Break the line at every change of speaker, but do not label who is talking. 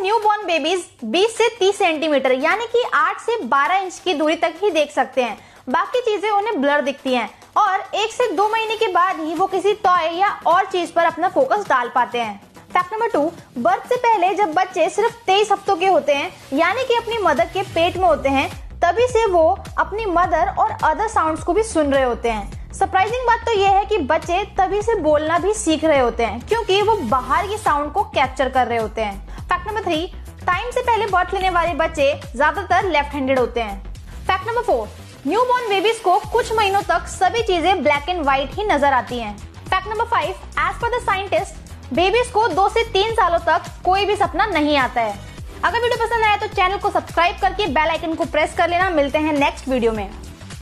New born babies 20 से 30 centimetre यानी कि 8 से 12 इंच की दूरी तक ही देख सकते हैं। बाकी चीज़ें उन्हें ब्लर दिखती हैं और एक से दो महीने के बाद ही वो किसी टॉय या और चीज़ पर अपना फोकस डाल पाते हैं। फैक्ट नंबर टू बर्थ से पहले जब बच्चे सिर्फ़ तेईस हफ्तों के होते हैं, यानी कि अपनी मदर के पेट में होते हैं, तभी से वो अपनी मदर और अदर साउंड्स को भी सुन रहे होते हैं। सरप्राइजिंग बात तो यह है कि बच्चे तभी से बोलना भी सीख रहे होते हैं, क्योंकि वो बाहर की साउंड को कैप्चर कर रहे होते हैं। फैक्ट नंबर थ्री टाइम से पहले बर्थ लेने वाले बच्चे ज़्यादातर लेफ़्ट हैंडेड होते हैं। Fact number four new born babies को कुछ महीनों तक सभी चीज़ें ब्लैक एंड व्हाइट ही नज़र आती हैं। Fact number five as per the scientist babies को दो से तीन सालों तक कोई भी सपना नहीं आता है। अगर वीडियो पसंद आया तो चैनल को सब्सक्राइब करके बेल आइकन को प्रेस कर लेना। मिलते हैं नेक्स्ट वीडियो में।